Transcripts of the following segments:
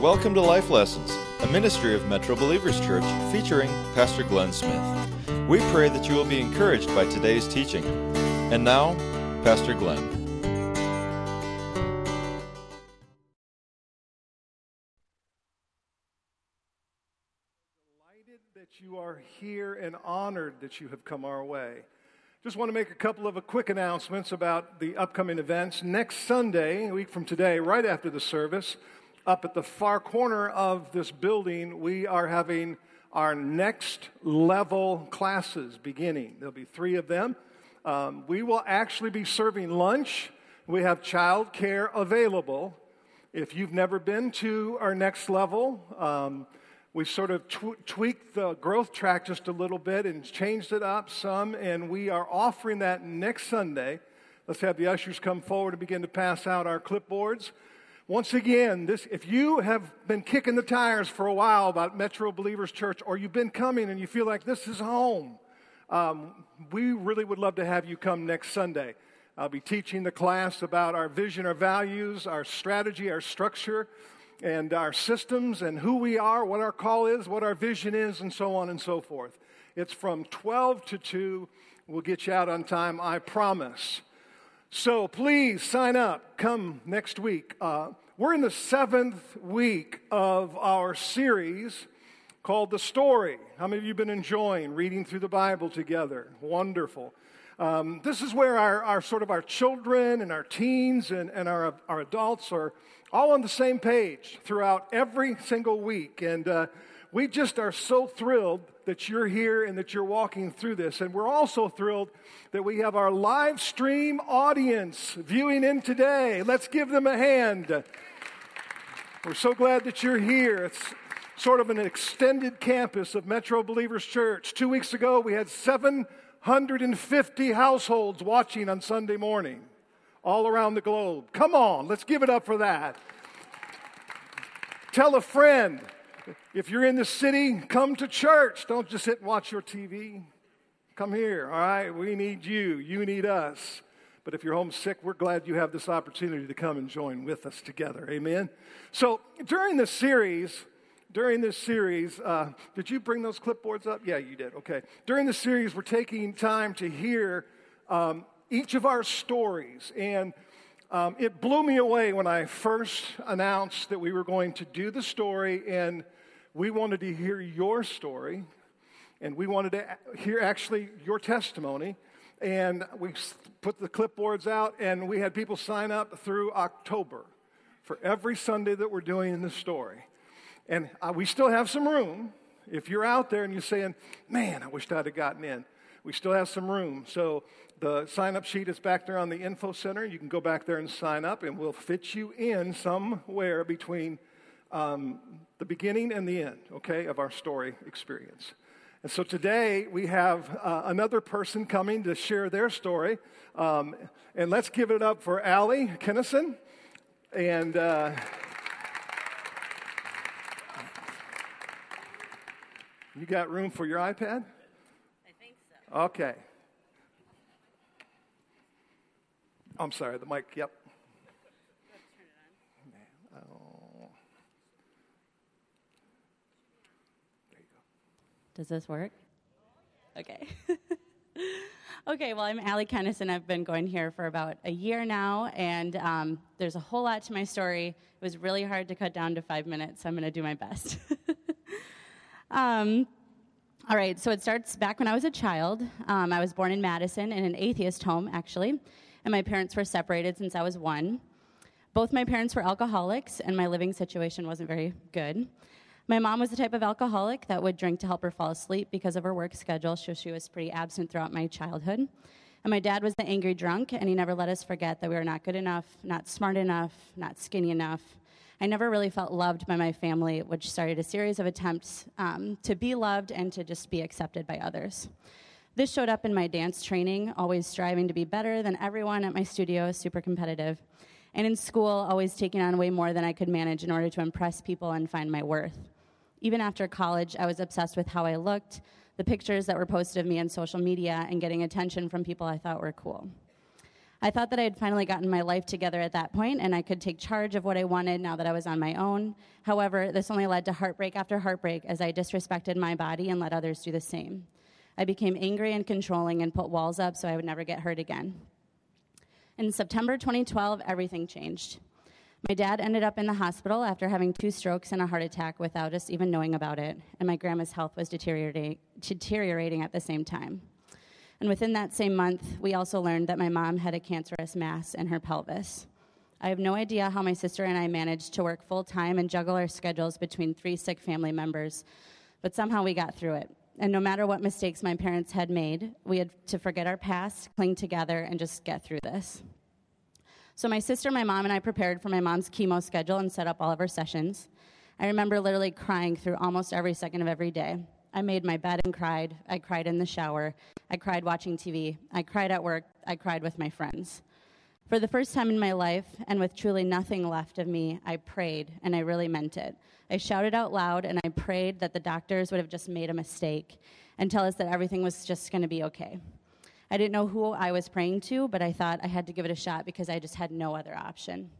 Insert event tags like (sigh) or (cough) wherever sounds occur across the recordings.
Welcome to Life Lessons, a ministry of Metro Believers Church featuring Pastor Glenn Smith. We pray that you will be encouraged by today's teaching. And now, Pastor Glenn. Delighted that you are here and honored that you have come our way. Just want to make a couple of quick announcements about the upcoming events. Next Sunday, a week from today, right after the service, up at the far corner of this building, we are having our next level classes beginning. There'll be three of them. Um, we will actually be serving lunch. We have child care available. If you've never been to our next level, um, we sort of tw- tweaked the growth track just a little bit and changed it up some, and we are offering that next Sunday. Let's have the ushers come forward and begin to pass out our clipboards. Once again, this, if you have been kicking the tires for a while about Metro Believers Church, or you've been coming and you feel like this is home, um, we really would love to have you come next Sunday. I'll be teaching the class about our vision, our values, our strategy, our structure and our systems and who we are, what our call is, what our vision is, and so on and so forth. It's from 12 to 2. We'll get you out on time, I promise. So please sign up. Come next week. Uh, we're in the seventh week of our series called The Story. How many of you have been enjoying reading through the Bible together? Wonderful. Um, this is where our, our, sort of our children and our teens and, and our, our adults are all on the same page throughout every single week. And uh, we just are so thrilled that you're here and that you're walking through this. And we're also thrilled that we have our live stream audience viewing in today. Let's give them a hand. We're so glad that you're here. It's sort of an extended campus of Metro Believers Church. Two weeks ago, we had 750 households watching on Sunday morning all around the globe. Come on, let's give it up for that. Tell a friend. If you're in the city, come to church. Don't just sit and watch your TV. Come here, all right? We need you. You need us. But if you're homesick, we're glad you have this opportunity to come and join with us together. Amen. So during this series, during this series, uh, did you bring those clipboards up? Yeah, you did. Okay. During this series, we're taking time to hear um, each of our stories. And um, it blew me away when I first announced that we were going to do the story, and we wanted to hear your story, and we wanted to hear actually your testimony. And we put the clipboards out, and we had people sign up through October for every Sunday that we're doing in the story. And uh, we still have some room. If you're out there and you're saying, man, I wished I'd have gotten in, we still have some room. So the sign up sheet is back there on the info center. You can go back there and sign up, and we'll fit you in somewhere between um, the beginning and the end, okay, of our story experience. And so today we have uh, another person coming to share their story. Um, and let's give it up for Allie Kennison. And uh, you got room for your iPad? I think so. Okay. I'm sorry, the mic, yep. Oh. There you go. Does this work? Okay. (laughs) okay, well, I'm Allie Kennison. I've been going here for about a year now, and um, there's a whole lot to my story. It was really hard to cut down to five minutes, so I'm going to do my best. (laughs) um, all right, so it starts back when I was a child. Um, I was born in Madison in an atheist home, actually and my parents were separated since I was one. Both my parents were alcoholics, and my living situation wasn't very good. My mom was the type of alcoholic that would drink to help her fall asleep because of her work schedule, so she was pretty absent throughout my childhood. And my dad was the angry drunk, and he never let us forget that we were not good enough, not smart enough, not skinny enough. I never really felt loved by my family, which started a series of attempts um, to be loved and to just be accepted by others. This showed up in my dance training, always striving to be better than everyone at my studio, super competitive. And in school, always taking on way more than I could manage in order to impress people and find my worth. Even after college, I was obsessed with how I looked, the pictures that were posted of me on social media, and getting attention from people I thought were cool. I thought that I had finally gotten my life together at that point and I could take charge of what I wanted now that I was on my own. However, this only led to heartbreak after heartbreak as I disrespected my body and let others do the same. I became angry and controlling and put walls up so I would never get hurt again. In September 2012, everything changed. My dad ended up in the hospital after having two strokes and a heart attack without us even knowing about it, and my grandma's health was deteriorating, at the same time. And within that same month, we also learned that my mom had a cancerous mass in her pelvis. I have no idea how my sister and I managed to work full time and juggle our schedules between three sick family members, but somehow we got through it. And no matter what mistakes my parents had made, we had to forget our past, cling together, and just get through this. So, my sister, my mom, and I prepared for my mom's chemo schedule and set up all of our sessions. I remember literally crying through almost every second of every day. I made my bed and cried. I cried in the shower. I cried watching TV. I cried at work. I cried with my friends. For the first time in my life, and with truly nothing left of me, I prayed, and I really meant it. I shouted out loud, and I prayed that the doctors would have just made a mistake and tell us that everything was just going to be okay. I didn't know who I was praying to, but I thought I had to give it a shot because I just had no other option.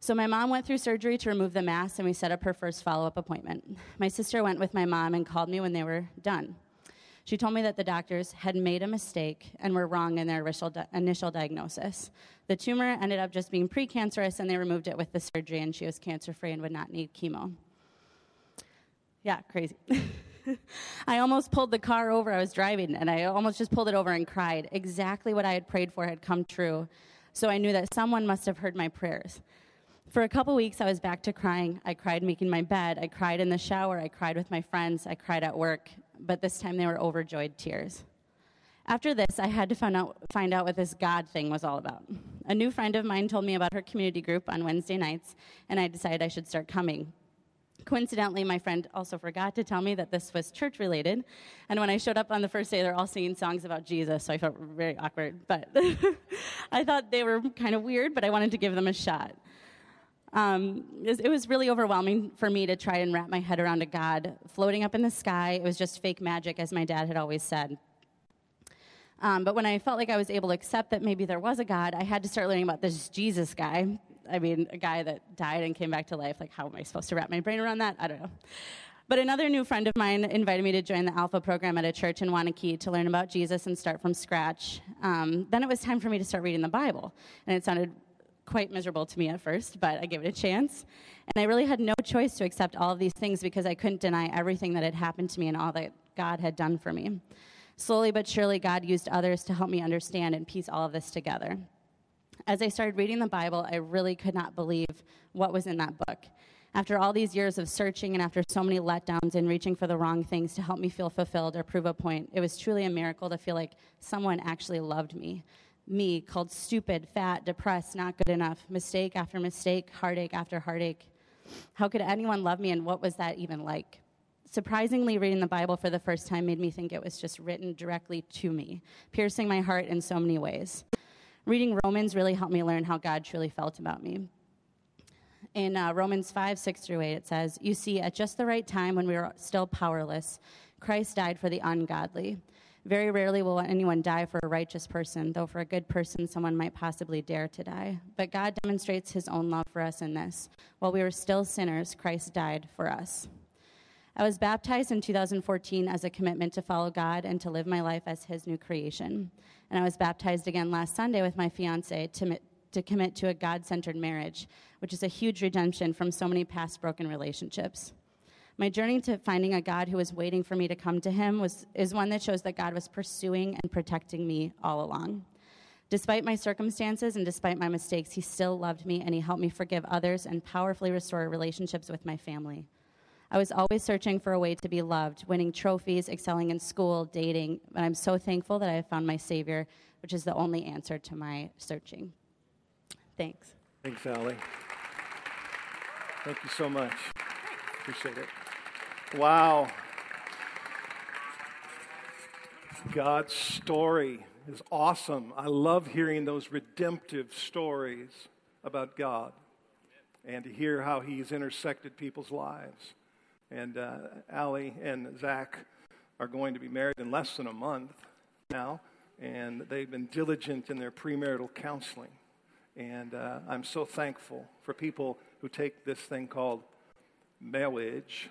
So my mom went through surgery to remove the mass, and we set up her first follow up appointment. My sister went with my mom and called me when they were done. She told me that the doctors had made a mistake and were wrong in their initial diagnosis. The tumor ended up just being precancerous, and they removed it with the surgery, and she was cancer free and would not need chemo. Yeah, crazy. (laughs) (laughs) I almost pulled the car over. I was driving, and I almost just pulled it over and cried. Exactly what I had prayed for had come true. So I knew that someone must have heard my prayers. For a couple weeks, I was back to crying. I cried making my bed. I cried in the shower. I cried with my friends. I cried at work. But this time they were overjoyed tears. After this, I had to find out, find out what this God thing was all about. A new friend of mine told me about her community group on Wednesday nights, and I decided I should start coming. Coincidentally, my friend also forgot to tell me that this was church related. And when I showed up on the first day, they're all singing songs about Jesus, so I felt very awkward. But (laughs) I thought they were kind of weird, but I wanted to give them a shot. Um, it, was really overwhelming for me to try and wrap my head around a God floating up in the sky. It was just fake magic, as my dad had always said. Um, but when I felt like I was able to accept that maybe there was a God, I had to start learning about this Jesus guy. I mean, a guy that died and came back to life. Like, how am I supposed to wrap my brain around that? I don't know. But another new friend of mine invited me to join the Alpha program at a church in Waunakee to learn about Jesus and start from scratch. Um, then it was time for me to start reading the Bible. And it sounded quite miserable to me at first, but I gave it a chance. And I really had no choice to accept all of these things because I couldn't deny everything that had happened to me and all that God had done for me. Slowly but surely, God used others to help me understand and piece all of this together. As I started reading the Bible, I really could not believe what was in that book. After all these years of searching and after so many letdowns and reaching for the wrong things to help me feel fulfilled or prove a point, it was truly a miracle to feel like someone actually loved me, me called stupid, fat, depressed, not good enough, mistake after mistake, heartache after heartache. How could anyone love me, and what was that even like? Surprisingly, reading the Bible for the first time made me think it was just written directly to me, piercing my heart in so many ways. Reading Romans really helped me learn how God truly felt about me. In uh, Romans 5, 6 through 8, it says, You see, at just the right time when we were still powerless, Christ died for the ungodly. Very rarely will anyone die for a righteous person, though for a good person, someone might possibly dare to die. But God demonstrates his own love for us in this. While we were still sinners, Christ died for us. I was baptized in 2014 as a commitment to follow God and to live my life as his new creation. And I was baptized again last Sunday with my fiance to, to commit to a God centered marriage, which is a huge redemption from so many past broken relationships. My journey to finding a God who was waiting for me to come to him was, is one that shows that God was pursuing and protecting me all along. Despite my circumstances and despite my mistakes, he still loved me and he helped me forgive others and powerfully restore relationships with my family. I was always searching for a way to be loved, winning trophies, excelling in school, dating, but I'm so thankful that I have found my Savior, which is the only answer to my searching. Thanks. Thanks, Allie. Thank you so much. Appreciate it. Wow. God's story is awesome. I love hearing those redemptive stories about God and to hear how He's intersected people's lives. And uh, Allie and Zach are going to be married in less than a month now. and they've been diligent in their premarital counseling. And uh, I'm so thankful for people who take this thing called marriage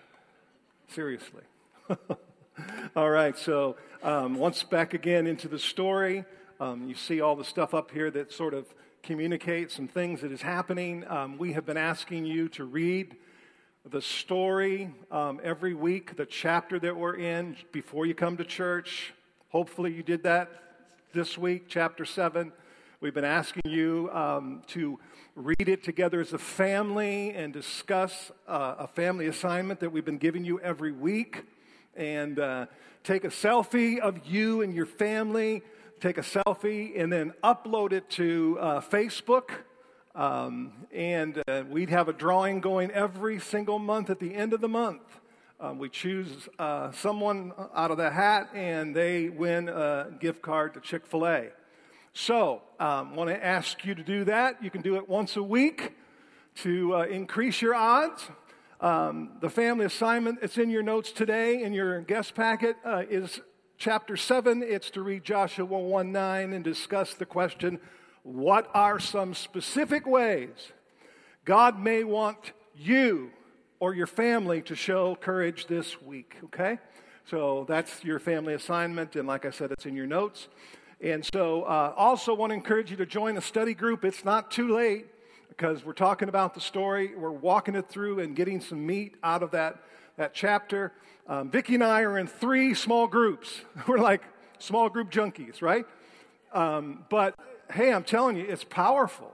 seriously. (laughs) all right, so um, once back again into the story, um, you see all the stuff up here that sort of communicates some things that is happening. Um, we have been asking you to read the story um, every week, the chapter that we're in before you come to church. Hopefully, you did that this week, chapter 7. We've been asking you um, to read it together as a family and discuss uh, a family assignment that we've been giving you every week. And uh, take a selfie of you and your family, take a selfie, and then upload it to uh, Facebook. Um, and uh, we'd have a drawing going every single month at the end of the month. Um, we choose uh, someone out of the hat, and they win a gift card to Chick fil A. So, um, want to ask you to do that. You can do it once a week to uh, increase your odds. Um, the family assignment it's in your notes today in your guest packet uh, is chapter 7. It's to read Joshua 1 9 and discuss the question what are some specific ways God may want you or your family to show courage this week? Okay? So that's your family assignment, and like I said, it's in your notes. And so, uh, also want to encourage you to join a study group. It's not too late because we're talking about the story. We're walking it through and getting some meat out of that, that chapter. Um, Vicki and I are in three small groups. (laughs) We're like small group junkies, right? Um, but hey, I'm telling you, it's powerful.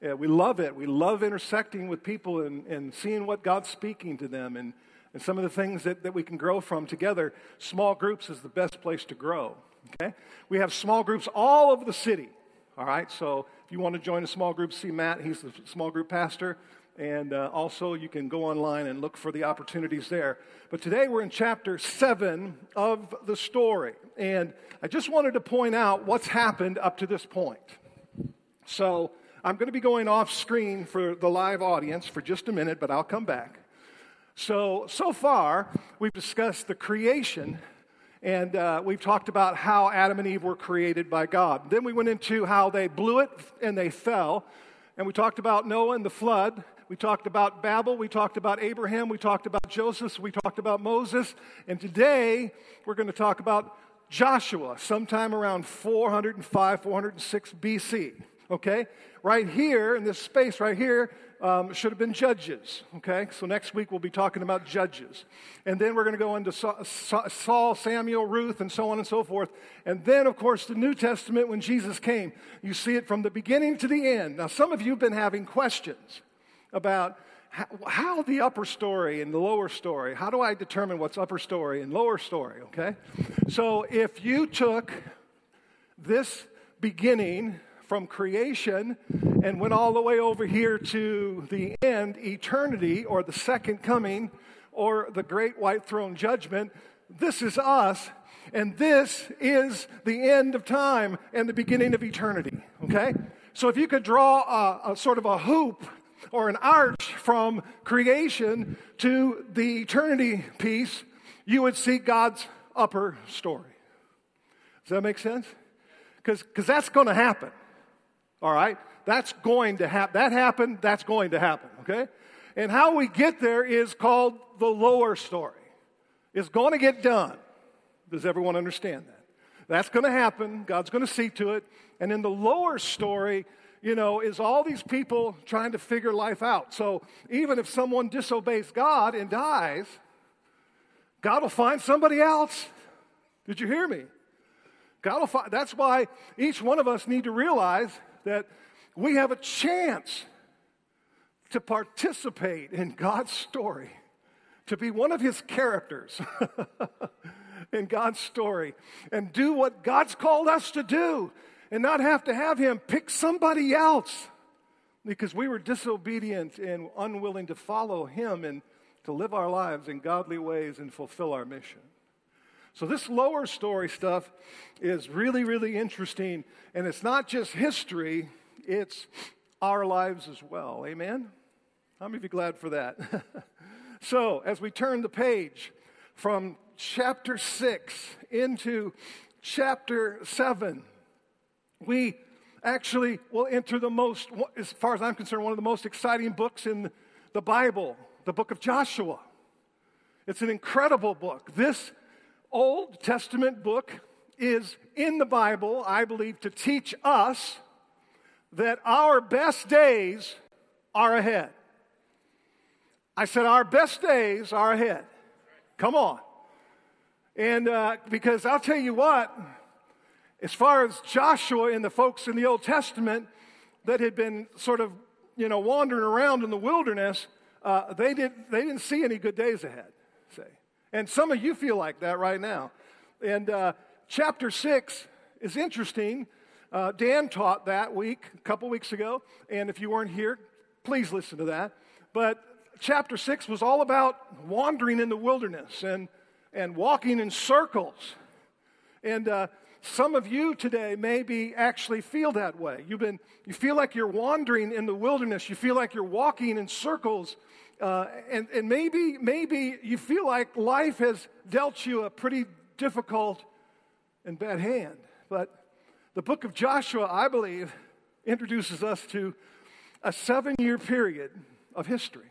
Yeah, we love it. We love intersecting with people and, and seeing what God's speaking to them and, and some of the things that, that we can grow from together. Small groups is the best place to grow. Okay? We have small groups all over the city. All right? So if you want to join a small group, see Matt. He's the small group pastor. And uh, also, you can go online and look for the opportunities there. But today we're in chapter 7 of the story. And I just wanted to point out what's happened up to this point. So I'm going to be going off screen for the live audience for just a minute, but I'll come back. So, so far, we've discussed the creation and uh, we've talked about how Adam and Eve were created by God. Then we went into how they blew it and they fell. And we talked about Noah and the flood. We talked about Babel. We talked about Abraham. We talked about Joseph. We talked about Moses. And today we're going to talk about Joshua, sometime around 405, 406 BC. Okay? Right here, in this space right here, um, should have been judges. Okay, so next week we'll be talking about judges. And then we're going to go into Saul, Samuel, Ruth, and so on and so forth. And then, of course, the New Testament when Jesus came. You see it from the beginning to the end. Now, some of you have been having questions about how, how the upper story and the lower story, how do I determine what's upper story and lower story, okay? So if you took this beginning from creation and went all the way over here to the end, eternity, or the second coming, or the great white throne judgment. This is us, and this is the end of time and the beginning of eternity. Okay? So if you could draw a, a sort of a hoop or an arch from creation to the eternity piece, you would see God's upper story. Does that make sense? Because that's going to happen. All right? That's going to happen. That happened, that's going to happen, okay? And how we get there is called the lower story. It's going to get done. Does everyone understand that? That's going to happen. God's going to see to it. And in the lower story, you know, is all these people trying to figure life out. So even if someone disobeys God and dies, God will find somebody else. Did you hear me? God will find, that's why each one of us need to realize that we have a chance to participate in God's story, to be one of his characters (laughs) in God's story, and do what God's called us to do, and not have to have him pick somebody else because we were disobedient and unwilling to follow him and to live our lives in godly ways and fulfill our mission. So, this lower story stuff is really, really interesting. And it's not just history, it's our lives as well. Amen? How many of you glad for that? (laughs) so, as we turn the page from chapter 6 into chapter 7. We actually will enter the most, as far as I'm concerned, one of the most exciting books in the Bible, the book of Joshua. It's an incredible book. This Old Testament book is in the Bible, I believe, to teach us that our best days are ahead. I said, Our best days are ahead. Come on. And uh, because I'll tell you what, as far as Joshua and the folks in the Old Testament that had been sort of, you know, wandering around in the wilderness, uh, they, did, they didn't see any good days ahead, say. And some of you feel like that right now. And uh, chapter 6 is interesting. Uh, Dan taught that week, a couple weeks ago. And if you weren't here, please listen to that. But chapter 6 was all about wandering in the wilderness and, and walking in circles. And uh, some of you today maybe actually feel that way. You've been, you feel like you're wandering in the wilderness. You feel like you're walking in circles. Uh, and, and maybe, maybe you feel like life has dealt you a pretty difficult and bad hand. But the book of Joshua, I believe, introduces us to a seven year period of history.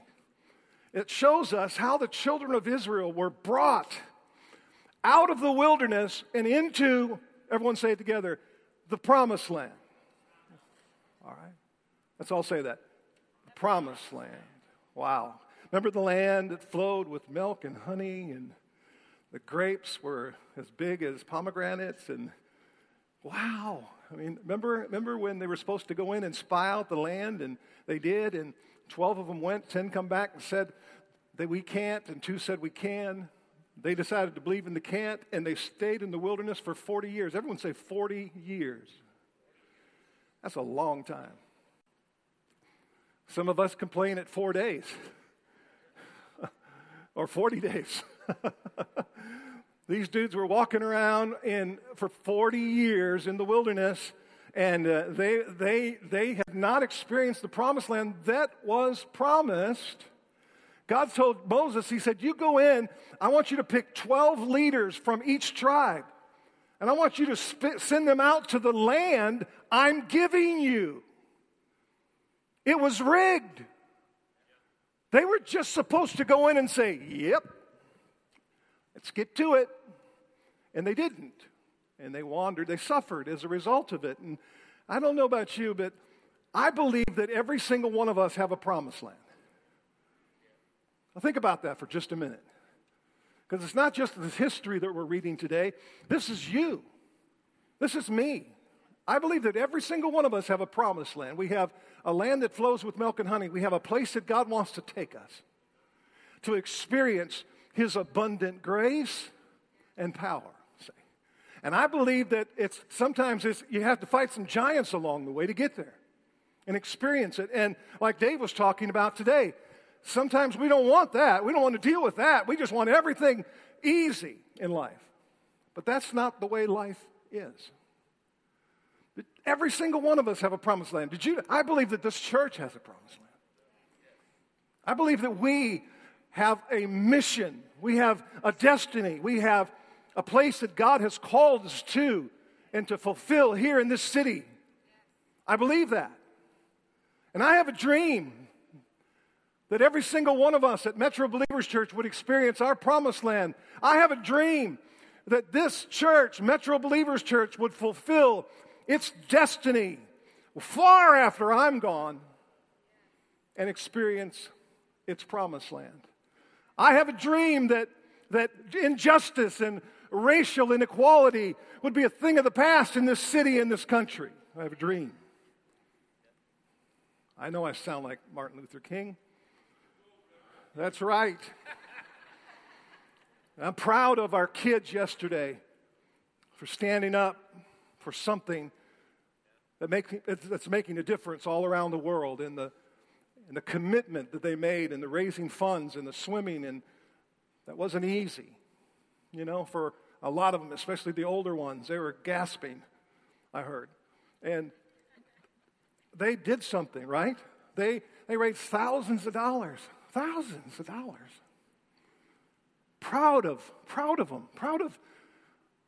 It shows us how the children of Israel were brought out of the wilderness and into Everyone say it together the promised land. All right? Let's all say that. The promised land. Wow. Remember the land that flowed with milk and honey, and the grapes were as big as pomegranates, and wow. I mean, remember, remember when they were supposed to go in and spy out the land, and they did, and 12 of them went, 10 come back and said that we can't, and two said we can. They decided to believe in the can't, and they stayed in the wilderness for 40 years. Everyone say 40 years. That's a long time. Some of us complain at four days (laughs) or 40 days. (laughs) These dudes were walking around in, for 40 years in the wilderness, and uh, they, they, they had not experienced the promised land that was promised God told Moses, He said, You go in, I want you to pick 12 leaders from each tribe, and I want you to send them out to the land I'm giving you. It was rigged. They were just supposed to go in and say, Yep, let's get to it. And they didn't. And they wandered, they suffered as a result of it. And I don't know about you, but I believe that every single one of us have a promised land. Now, think about that for just a minute. Because it's not just the history that we're reading today, this is you. This is me. I believe that every single one of us have a promised land. We have a land that flows with milk and honey. We have a place that God wants to take us to experience His abundant grace and power. And I believe that it's sometimes it's, you have to fight some giants along the way to get there and experience it. And like Dave was talking about today, Sometimes we don't want that. We don't want to deal with that. We just want everything easy in life. But that's not the way life is. Every single one of us have a promised land. Did you? I believe that this church has a promised land. I believe that we have a mission. We have a destiny. We have a place that God has called us to and to fulfill here in this city. I believe that. And I have a dream that every single one of us at Metro Believers Church would experience our promised land. I have a dream that this church, Metro Believers Church, would fulfill its destiny far after I'm gone and experience its promised land. I have a dream that, that injustice and racial inequality would be a thing of the past in this city, in this country. I have a dream. I know I sound like Martin Luther King. That's right. (laughs) I'm proud of our kids yesterday for standing up for something that make, that's making a difference all around the world in the, in the commitment that they made and the raising funds and the swimming. And that wasn't easy, you know, for a lot of them, especially the older ones. They were gasping, I heard. And they did something, right? They, they raised thousands of dollars thousands of dollars. Proud of, proud of them, proud of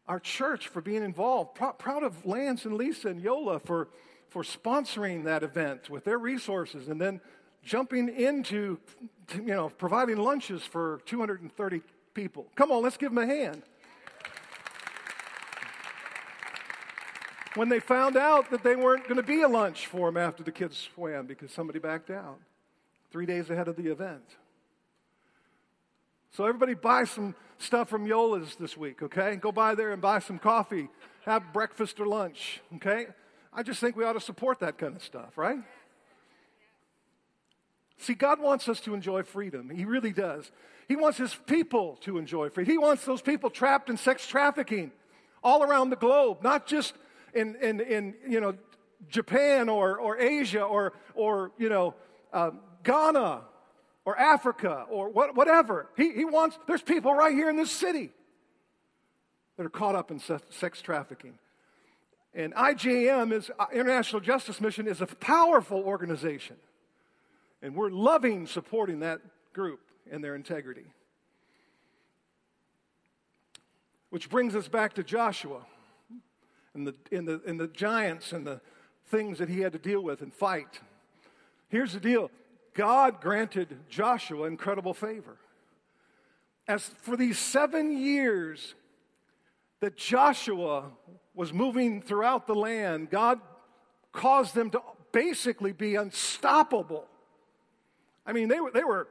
our church for being involved. Pr- proud of Lance and Lisa and Yola for, for sponsoring that event with their resources and then jumping into, you know, providing lunches for 230 people. Come on, let's give them a hand. When they found out that they weren't going to be a lunch for them after the kids swam because somebody backed out three days ahead of the event. So, everybody buy some stuff from Yola's this week, okay? Go by there and buy some coffee, have breakfast or lunch, okay? I just think we ought to support that kind of stuff, right? See, God wants us to enjoy freedom. He really does. He wants His people to enjoy freedom. He wants those people trapped in sex trafficking all around the globe, not just in, in, in you know, Japan or, or Asia or, or you know, uh, Ghana or Africa or what, whatever. He, he wants, there's people right here in this city that are caught up in sex trafficking. And IJM is uh, International Justice Mission is a powerful organization. And we're loving supporting that group and their integrity. Which brings us back to Joshua and the, and, the, and the giants and the things that he had to deal with and fight. Here's the deal God granted Joshua incredible favor. As for these seven years that Joshua was moving throughout the land, God caused them to basically be unstoppable. I mean, they were, they were,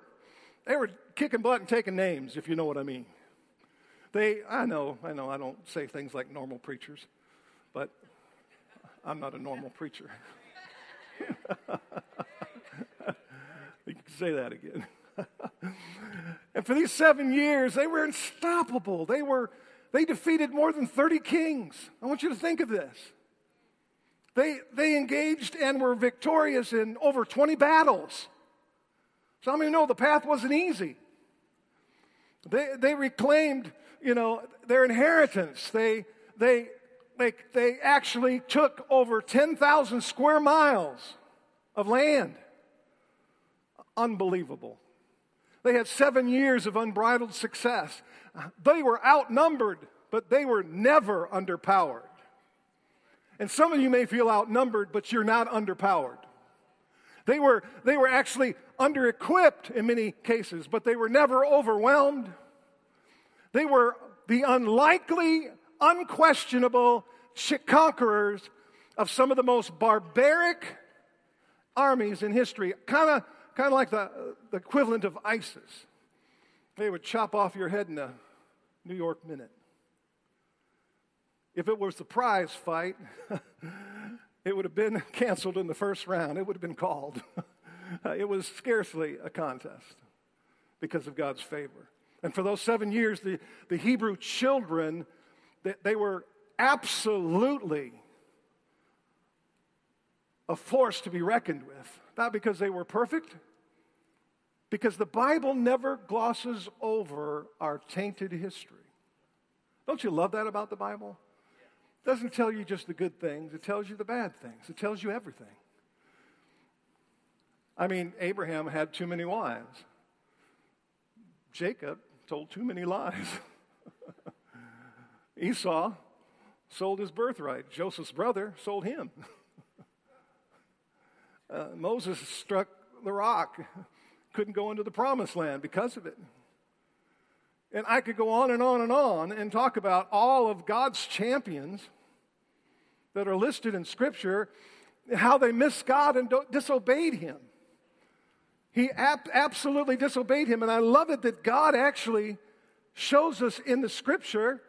they were kicking butt and taking names, if you know what I mean. They, I know, I know, I don't say things like normal preachers, but I'm not a normal preacher. (laughs) you can say that again. (laughs) and for these seven years, they were unstoppable. They were, they defeated more than 30 kings. I want you to think of this. They, they engaged and were victorious in over 20 battles. Some of you know the path wasn't easy. They, they reclaimed, you know, their inheritance. They, they, they, they actually took over 10,000 square miles of land. Unbelievable. They had seven years of unbridled success. They were outnumbered, but they were never underpowered. And some of you may feel outnumbered, but you're not underpowered. They were, they were actually under equipped in many cases, but they were never overwhelmed. They were the unlikely, unquestionable conquerors of some of the most barbaric armies in history, kind of kind of like the, the equivalent of ISIS. They would chop off your head in a New York minute. If it was the prize fight, (laughs) it would have been canceled in the first round. It would have been called. (laughs) it was scarcely a contest because of God's favor. And for those seven years, the, the Hebrew children, they, they were absolutely a force to be reckoned with. Not because they were perfect, because the Bible never glosses over our tainted history. Don't you love that about the Bible? It doesn't tell you just the good things, it tells you the bad things, it tells you everything. I mean, Abraham had too many wives. Jacob told too many lies. (laughs) Esau sold his birthright. Joseph's brother sold him. (laughs) uh, Moses struck the rock, couldn't go into the promised land because of it. And I could go on and on and on and talk about all of God's champions that are listed in Scripture, how they missed God and disobeyed Him. He ab- absolutely disobeyed Him. And I love it that God actually shows us in the Scripture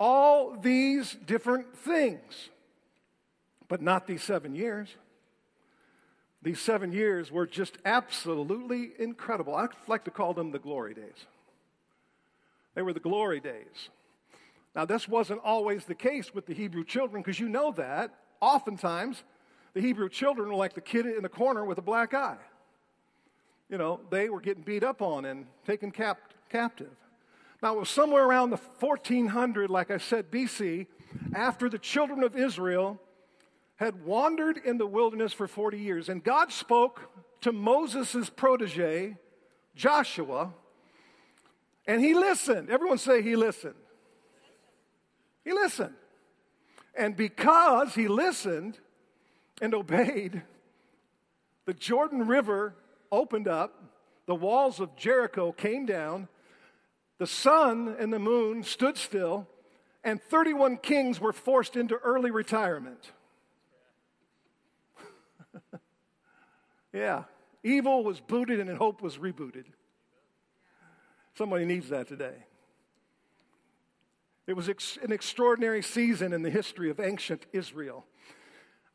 all these different things, but not these seven years. These seven years were just absolutely incredible. I like to call them the glory days. They were the glory days. Now, this wasn't always the case with the Hebrew children because you know that. Oftentimes, the Hebrew children were like the kid in the corner with a black eye. You know, they were getting beat up on and taken cap- captive. Now, it was somewhere around the 1400, like I said, BC, after the children of Israel had wandered in the wilderness for 40 years. And God spoke to Moses' protege, Joshua, and he listened. Everyone say he listened. He listened. And because he listened and obeyed, the Jordan River opened up, the walls of Jericho came down, the sun and the moon stood still, and 31 kings were forced into early retirement. Yeah, evil was booted and hope was rebooted. Somebody needs that today. It was ex- an extraordinary season in the history of ancient Israel.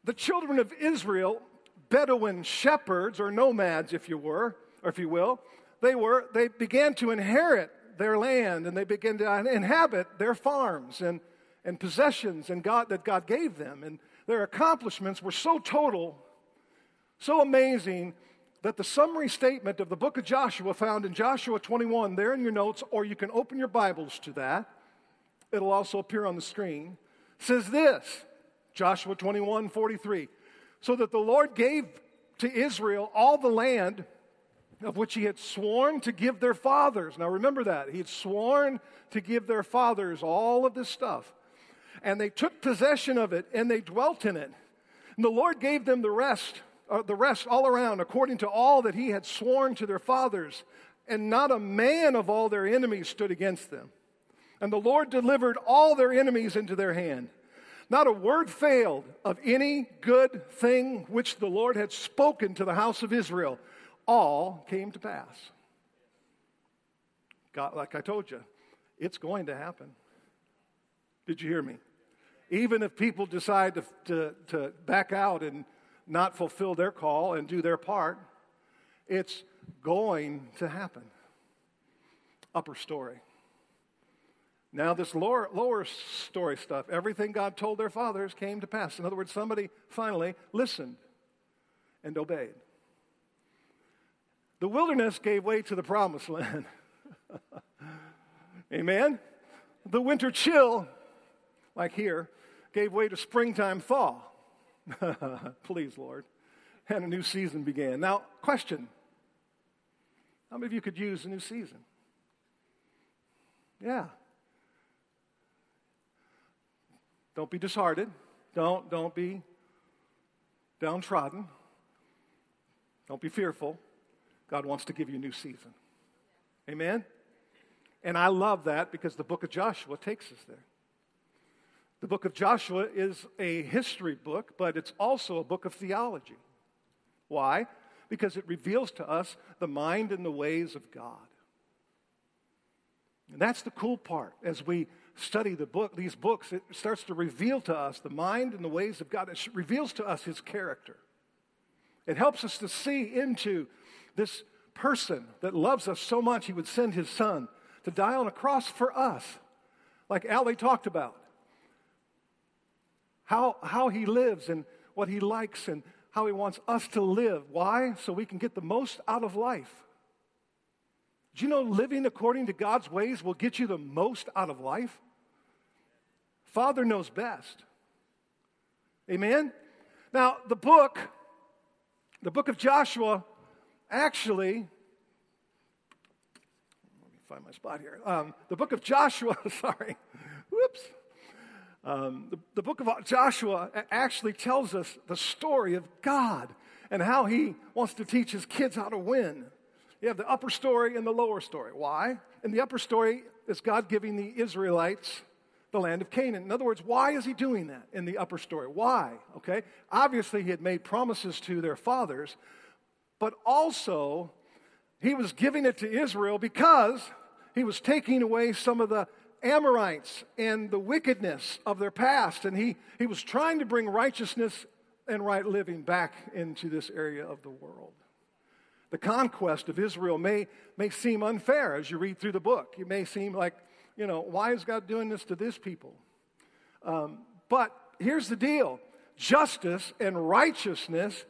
The children of Israel, Bedouin shepherds or nomads, if you were, or if you will, they were they began to inherit their land and they began to inhabit their farms and, and possessions and God that God gave them. And their accomplishments were so total, so amazing that the summary statement of the book of Joshua found in Joshua 21 there in your notes, or you can open your Bibles to that It'll also appear on the screen. Says this Joshua 21 43. So that the Lord gave to Israel all the land of which he had sworn to give their fathers. Now remember that. He had sworn to give their fathers all of this stuff. And they took possession of it and they dwelt in it. And the Lord gave them the rest, Uh, the rest all around, according to all that he had sworn to their fathers. And not a man of all their enemies stood against them. And the Lord delivered all their enemies into their hand. Not a word failed of any good thing which the Lord had spoken to the house of Israel. All came to pass. God, like I told you, it's going to happen. Did you hear me? Even if people decide to, to, to back out and not fulfill their call and do their part, it's going to happen. Upper story. Now, this lower, lower story stuff, everything God told their fathers came to pass. In other words, somebody finally listened and obeyed. The wilderness gave way to the promised land. (laughs) Amen? The winter chill, like here, gave way to springtime thaw. (laughs) Please, Lord. And a new season began. Now, question How many of you could use a new season? Yeah. Don't be disheartened. Don't, don't be downtrodden. Don't be fearful. God wants to give you a new season. Amen? And I love that because the book of Joshua takes us there. The book of Joshua is a history book, but it's also a book of theology. Why? Because it reveals to us the mind and the ways of God. And that's the cool part as we study the book, these books, it starts to reveal to us the mind and the ways of God. It reveals to us his character. It helps us to see into this person that loves us so much, he would send his son to die on a cross for us, like Allie talked about. How, how he lives and what he likes and how he wants us to live. Why? So we can get the most out of life. Do you know living according to God's ways will get you the most out of life? Father knows best. Amen? Now, the book, the book of Joshua, actually, let me find my spot here. Um, the book of Joshua, (laughs) sorry, whoops. Um, the, the book of Joshua actually tells us the story of God and how he wants to teach his kids how to win. You have the upper story and the lower story. Why? In the upper story is God giving the Israelites the land of Canaan. In other words, why is he doing that in the upper story? Why? Okay? Obviously, he had made promises to their fathers, but also he was giving it to Israel because he was taking away some of the Amorites and the wickedness of their past, and he, he was trying to bring righteousness and right living back into this area of the world. The conquest of Israel may, may seem unfair as you read through the book. It may seem like you know, why is God doing this to this people? Um, but here's the deal justice and righteousness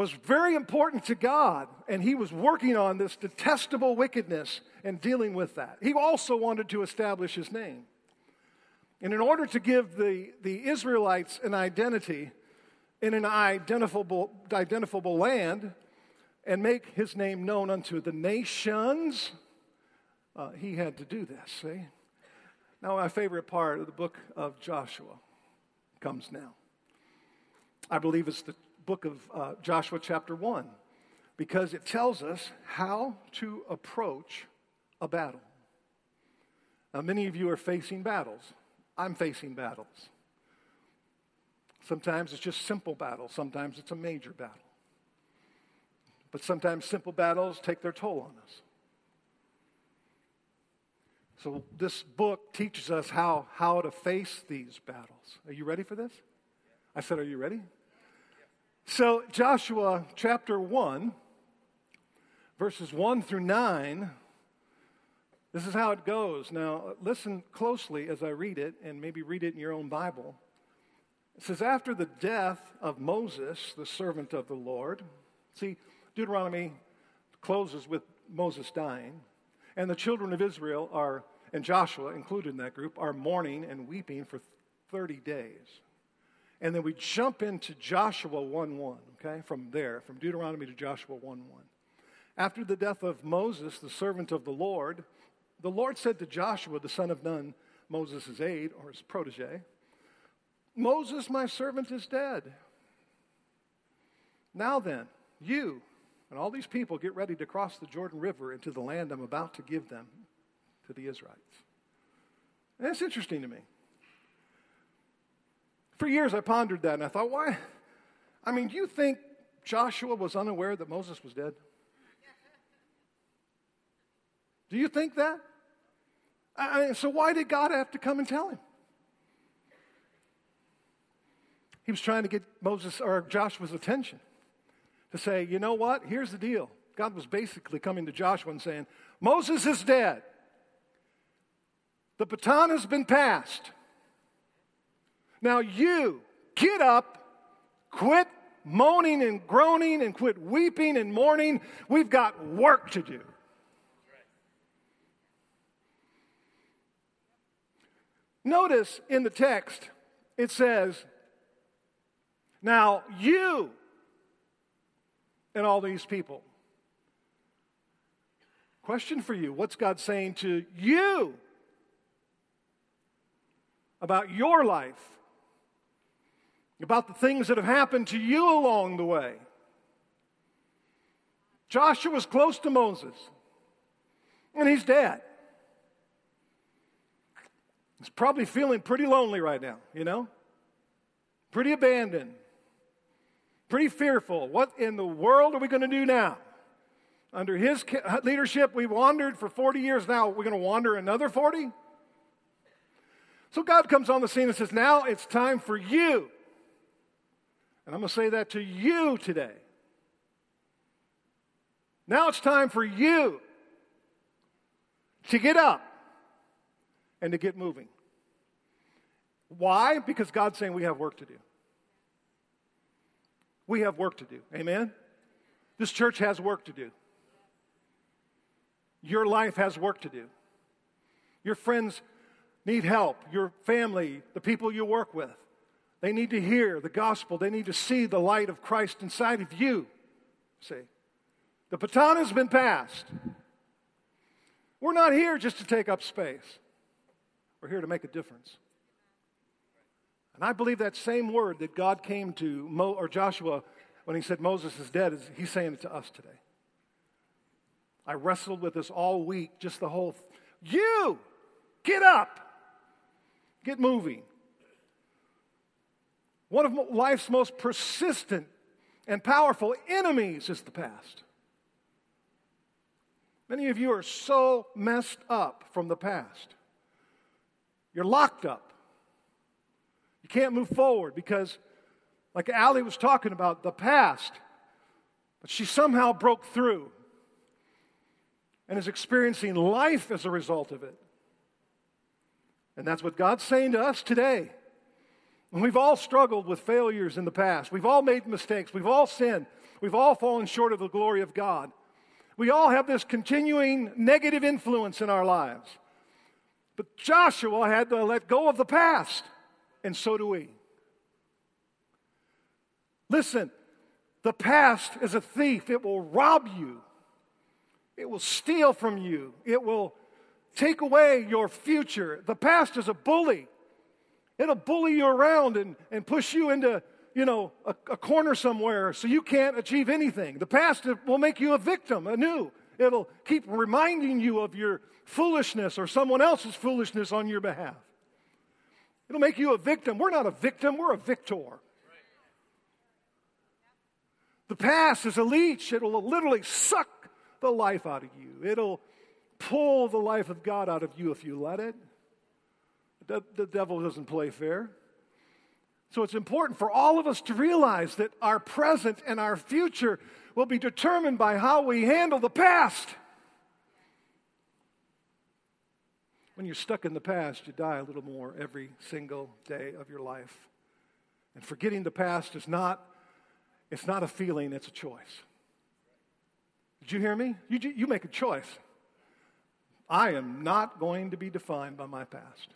was very important to God, and He was working on this detestable wickedness and dealing with that. He also wanted to establish His name. And in order to give the, the Israelites an identity in an identifiable, identifiable land and make His name known unto the nations, uh, He had to do this, see? Now, my favorite part of the book of Joshua comes now. I believe it's the book of uh, Joshua, chapter 1, because it tells us how to approach a battle. Now, many of you are facing battles. I'm facing battles. Sometimes it's just simple battles, sometimes it's a major battle. But sometimes simple battles take their toll on us. So, this book teaches us how, how to face these battles. Are you ready for this? I said, Are you ready? So, Joshua chapter 1, verses 1 through 9, this is how it goes. Now, listen closely as I read it, and maybe read it in your own Bible. It says, After the death of Moses, the servant of the Lord, see, Deuteronomy closes with Moses dying, and the children of Israel are, and Joshua included in that group, are mourning and weeping for 30 days. And then we jump into Joshua 1 1, okay, from there, from Deuteronomy to Joshua 1 1. After the death of Moses, the servant of the Lord, the Lord said to Joshua, the son of Nun, Moses' aide or his protege, Moses, my servant, is dead. Now then, you and all these people get ready to cross the Jordan River into the land I'm about to give them to the Israelites. And that's interesting to me. For years I pondered that and I thought, why? I mean, do you think Joshua was unaware that Moses was dead? Do you think that? I so why did God have to come and tell him? He was trying to get Moses or Joshua's attention to say, you know what? Here's the deal. God was basically coming to Joshua and saying, Moses is dead. The baton has been passed. Now you get up, quit moaning and groaning, and quit weeping and mourning. We've got work to do. Notice in the text, it says, Now you and all these people. Question for you What's God saying to you about your life? About the things that have happened to you along the way? Joshua was close to Moses, and he's dead. He's probably feeling pretty lonely right now, you know? Pretty abandoned, pretty fearful. What in the world are we going to do now? Under his leadership, we wandered for 40 years. Now we're going to wander another 40? So God comes on the scene and says, Now it's time for you. And I'm going to say that to you today. Now it's time for you to get up and to get moving. Why? Because God's saying we have work to do. We have work to do. Amen? This church has work to do. Your life has work to do. Your friends need help. Your family, the people you work with, they need to hear the gospel. They need to see the light of Christ inside of you. See, the baton has been passed. We're not here just to take up space. We're here to make a difference. And I believe that same word that God came to Mo, or Joshua when he said Moses is dead, is, he's saying it to us today. I wrestled with this all week, just the whole, you, get up, get moving. One of life's most persistent and powerful enemies is the past. Many of you are so messed up from the past. You're locked up. You can't move forward because, like Allie was talking about, the past, but she somehow broke through and is experiencing life as a result of it. And that's what God's saying to us today. We've all struggled with failures in the past. We've all made mistakes. We've all sinned. We've all fallen short of the glory of God. We all have this continuing negative influence in our lives. But Joshua had to let go of the past, and so do we. Listen, the past is a thief. It will rob you, it will steal from you, it will take away your future. The past is a bully. It'll bully you around and, and push you into, you know, a, a corner somewhere so you can't achieve anything. The past will make you a victim anew. It'll keep reminding you of your foolishness or someone else's foolishness on your behalf. It'll make you a victim. We're not a victim, we're a victor. The past is a leech. It'll literally suck the life out of you. It'll pull the life of God out of you if you let it. The, the devil doesn't play fair. So it's important for all of us to realize that our present and our future will be determined by how we handle the past. When you're stuck in the past, you die a little more every single day of your life. And forgetting the past is not, it's not a feeling, it's a choice. Did you hear me? You, you make a choice. I am not going to be defined by my past.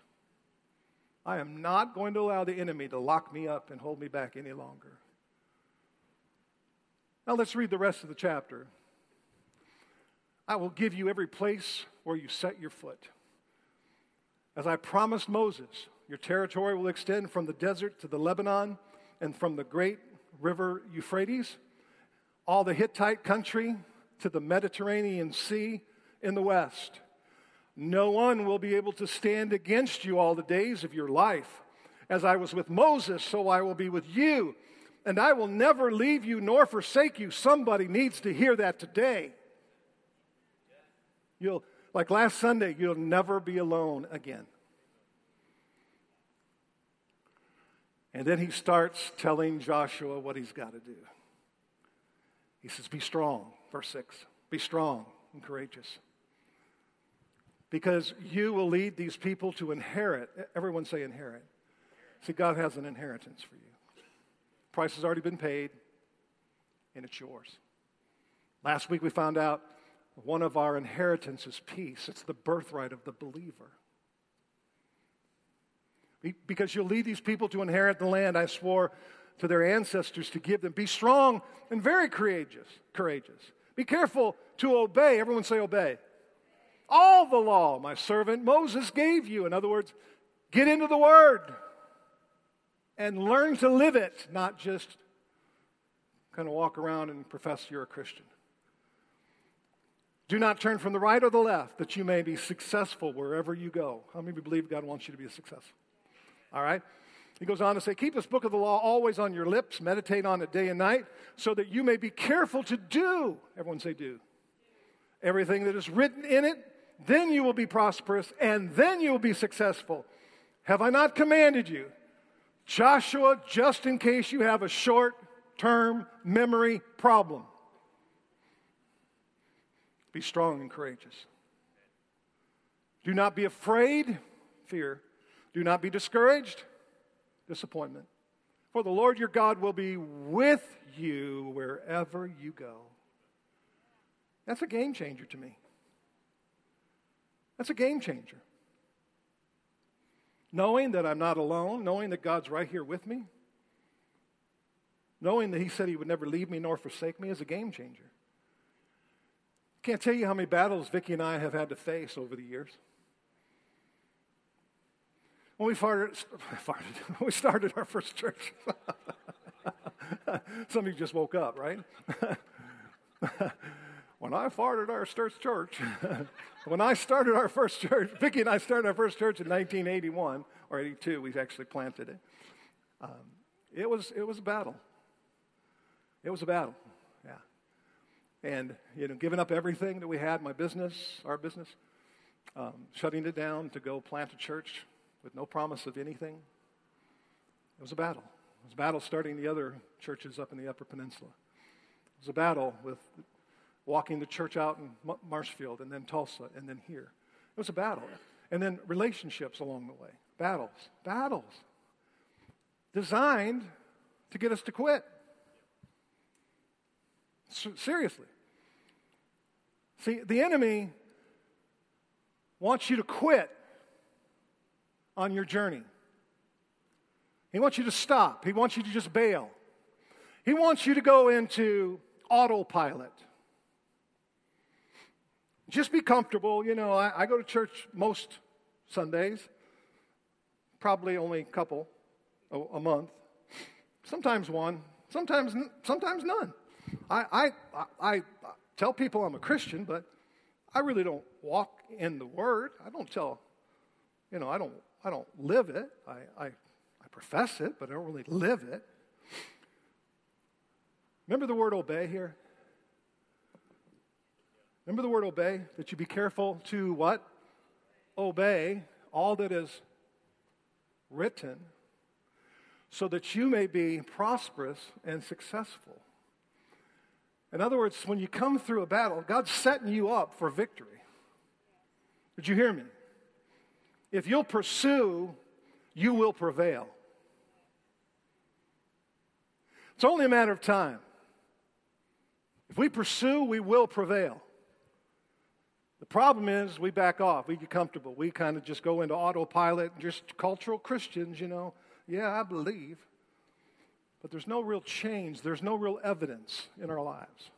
I am not going to allow the enemy to lock me up and hold me back any longer. Now let's read the rest of the chapter. I will give you every place where you set your foot. As I promised Moses, your territory will extend from the desert to the Lebanon and from the great river Euphrates, all the Hittite country to the Mediterranean Sea in the west. No one will be able to stand against you all the days of your life. As I was with Moses, so I will be with you. And I will never leave you nor forsake you. Somebody needs to hear that today. You'll, like last Sunday, you'll never be alone again. And then he starts telling Joshua what he's got to do. He says, Be strong, verse 6. Be strong and courageous because you will lead these people to inherit. Everyone say inherit. See, God has an inheritance for you. Price has already been paid, and it's yours. Last week we found out one of our inheritance is peace. It's the birthright of the believer. Because you'll lead these people to inherit the land I swore to their ancestors to give them. Be strong and very courageous. Courageous. Be careful to obey. Everyone say obey all the law my servant Moses gave you. In other words, get into the Word and learn to live it, not just kind of walk around and profess you're a Christian. Do not turn from the right or the left, that you may be successful wherever you go. How many believe God wants you to be successful? All right? He goes on to say, Keep this book of the law always on your lips, meditate on it day and night, so that you may be careful to do. Everyone say, do. Everything that is written in it then you will be prosperous, and then you will be successful. Have I not commanded you? Joshua, just in case you have a short term memory problem, be strong and courageous. Do not be afraid, fear. Do not be discouraged, disappointment. For the Lord your God will be with you wherever you go. That's a game changer to me. That's a game changer. Knowing that I'm not alone, knowing that God's right here with me, knowing that He said He would never leave me nor forsake me is a game changer. Can't tell you how many battles Vicki and I have had to face over the years. When we farted, (laughs) farted (laughs) we started our first church. (laughs) Some of you just woke up, right? When I started our first church, (laughs) when I started our first church, Vicki and I started our first church in 1981 or 82. We actually planted it. Um, it was it was a battle. It was a battle, yeah. And you know, giving up everything that we had, my business, our business, um, shutting it down to go plant a church with no promise of anything. It was a battle. It was a battle starting the other churches up in the Upper Peninsula. It was a battle with walking the church out in Marshfield and then Tulsa and then here. It was a battle. And then relationships along the way. Battles. Battles. Designed to get us to quit. seriously. See, the enemy wants you to quit on your journey. He wants you to stop. He wants you to just bail. He wants you to go into autopilot. Just be comfortable. You know, I, I go to church most Sundays, probably only a couple a, a month, sometimes one, sometimes, sometimes none. I, I, I, I tell people I'm a Christian, but I really don't walk in the Word. I don't tell, you know, I don't, I don't live it. I, I, I profess it, but I don't really live it. Remember the word obey here? Remember the word obey? That you be careful to what? Obey all that is written so that you may be prosperous and successful. In other words, when you come through a battle, God's setting you up for victory. Did you hear me? If you'll pursue, you will prevail. It's only a matter of time. If we pursue, we will prevail. The problem is we back off. We get comfortable. We kind of just go into autopilot, just cultural Christians, you know. Yeah, I believe. But there's no real change, there's no real evidence in our lives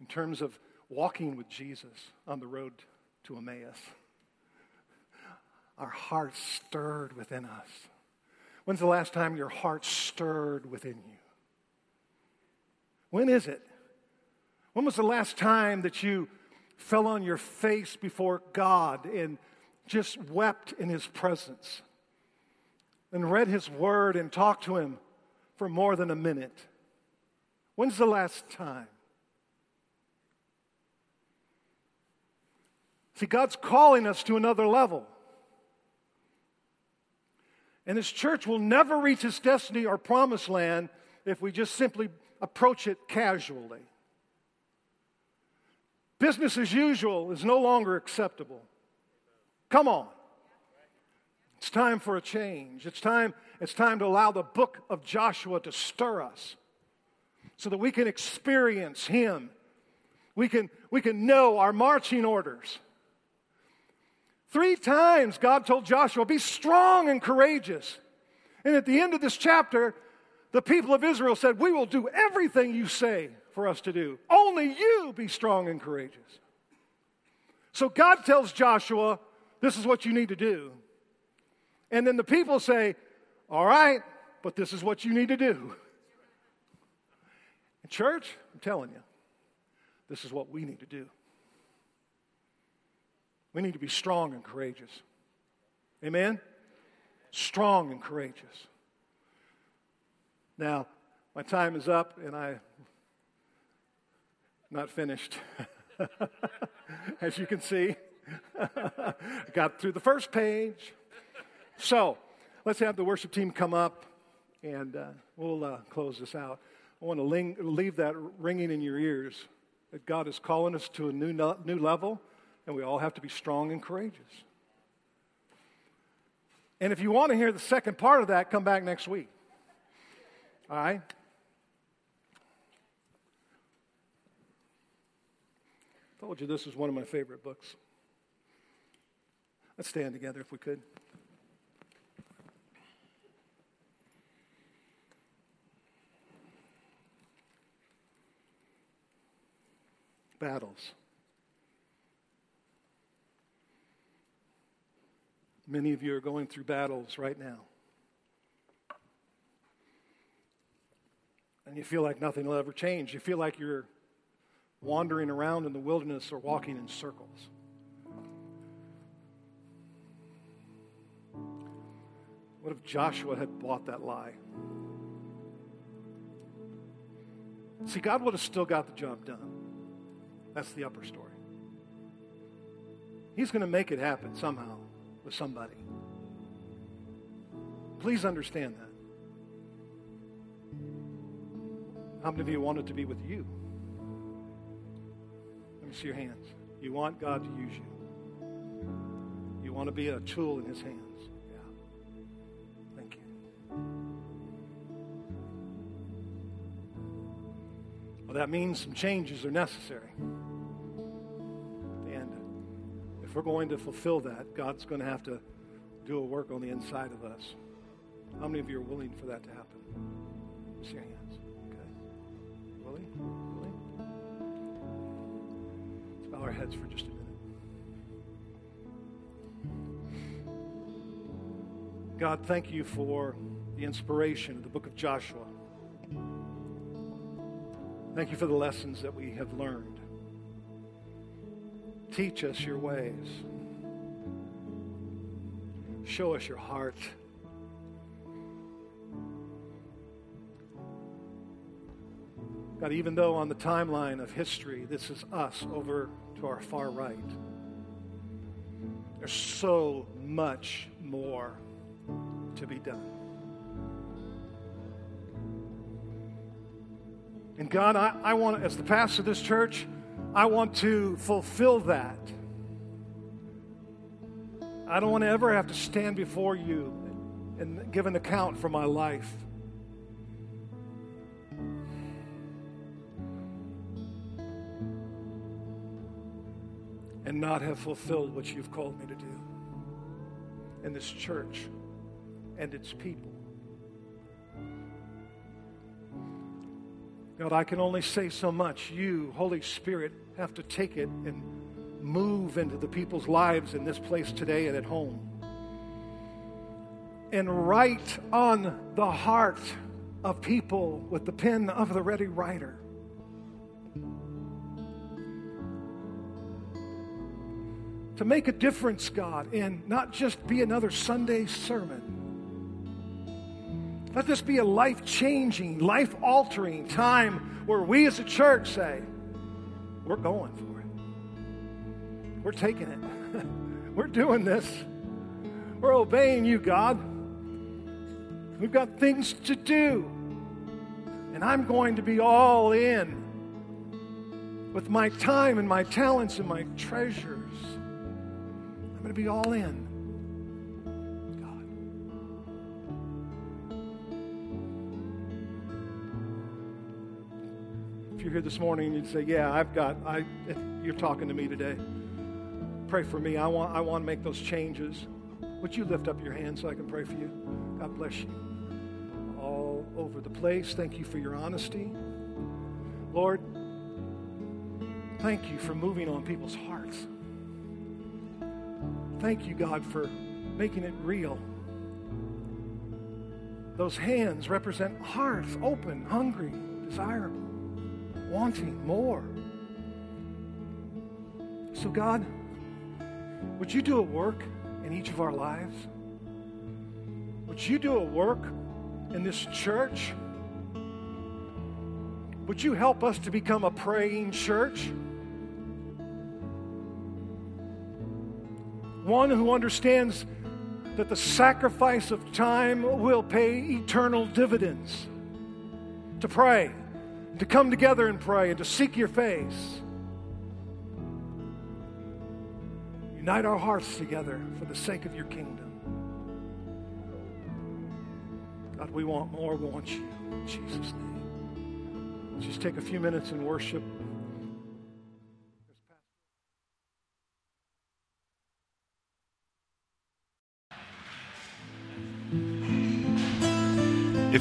in terms of walking with Jesus on the road to Emmaus. Our hearts stirred within us. When's the last time your heart stirred within you? When is it? When was the last time that you fell on your face before God and just wept in His presence and read His Word and talked to Him for more than a minute? When's the last time? See, God's calling us to another level. And this church will never reach its destiny or promised land if we just simply approach it casually. Business as usual is no longer acceptable. Come on. It's time for a change. It's time, it's time to allow the book of Joshua to stir us so that we can experience Him. We can, we can know our marching orders. Three times God told Joshua, Be strong and courageous. And at the end of this chapter, the people of Israel said, We will do everything you say for us to do. Only you be strong and courageous. So God tells Joshua, This is what you need to do. And then the people say, All right, but this is what you need to do. (laughs) In church, I'm telling you, this is what we need to do. We need to be strong and courageous. Amen? Strong and courageous. Now, my time is up and I'm not finished. (laughs) As you can see, I (laughs) got through the first page. So, let's have the worship team come up and uh, we'll uh, close this out. I want to ling- leave that ringing in your ears that God is calling us to a new, no- new level and we all have to be strong and courageous. And if you want to hear the second part of that, come back next week. All right? Told you this is one of my favorite books. Let's stand together if we could. Battles. Many of you are going through battles right now. And you feel like nothing will ever change. You feel like you're wandering around in the wilderness or walking in circles. What if Joshua had bought that lie? See, God would have still got the job done. That's the upper story. He's going to make it happen somehow with somebody. Please understand that. How many of you want it to be with you? See your hands. You want God to use you. You want to be a tool in his hands. Yeah. Thank you. Well, that means some changes are necessary. And if we're going to fulfill that, God's going to have to do a work on the inside of us. How many of you are willing for that to happen? See your. Our heads for just a minute. God, thank you for the inspiration of the book of Joshua. Thank you for the lessons that we have learned. Teach us your ways. Show us your heart. God, even though on the timeline of history, this is us over to our far right, there's so much more to be done. And God, I, I want, as the pastor of this church, I want to fulfill that. I don't want to ever have to stand before you and give an account for my life. And not have fulfilled what you've called me to do in this church and its people. God, I can only say so much. You, Holy Spirit, have to take it and move into the people's lives in this place today and at home. And write on the heart of people with the pen of the ready writer. To make a difference, God, and not just be another Sunday sermon let this be a life changing, life altering time where we as a church say, we're going for it. We're taking it. (laughs) we're doing this. We're obeying you, God. We've got things to do. And I'm going to be all in with my time and my talents and my treasures. Going to be all in. If you're here this morning and you say, "Yeah, I've got," I, you're talking to me today. Pray for me. I want, I want to make those changes. Would you lift up your hand so I can pray for you? God bless you. All over the place. Thank you for your honesty, Lord. Thank you for moving on people's hearts. Thank you, God, for making it real. Those hands represent hearts open, hungry, desirable wanting more. So, God, would you do a work in each of our lives? Would you do a work in this church? Would you help us to become a praying church? One who understands that the sacrifice of time will pay eternal dividends. To pray to come together and pray and to seek your face. Unite our hearts together for the sake of your kingdom. God, we want more. We want you. In Jesus' name. Just take a few minutes and worship.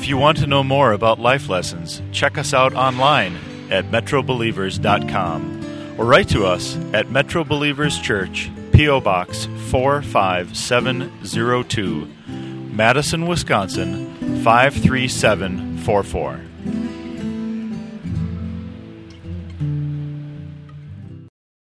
You want to know more about life lessons, check us out online at metrobelievers.com or write to us at Metro Believers Church, P.O. Box 45702, Madison, Wisconsin 53744.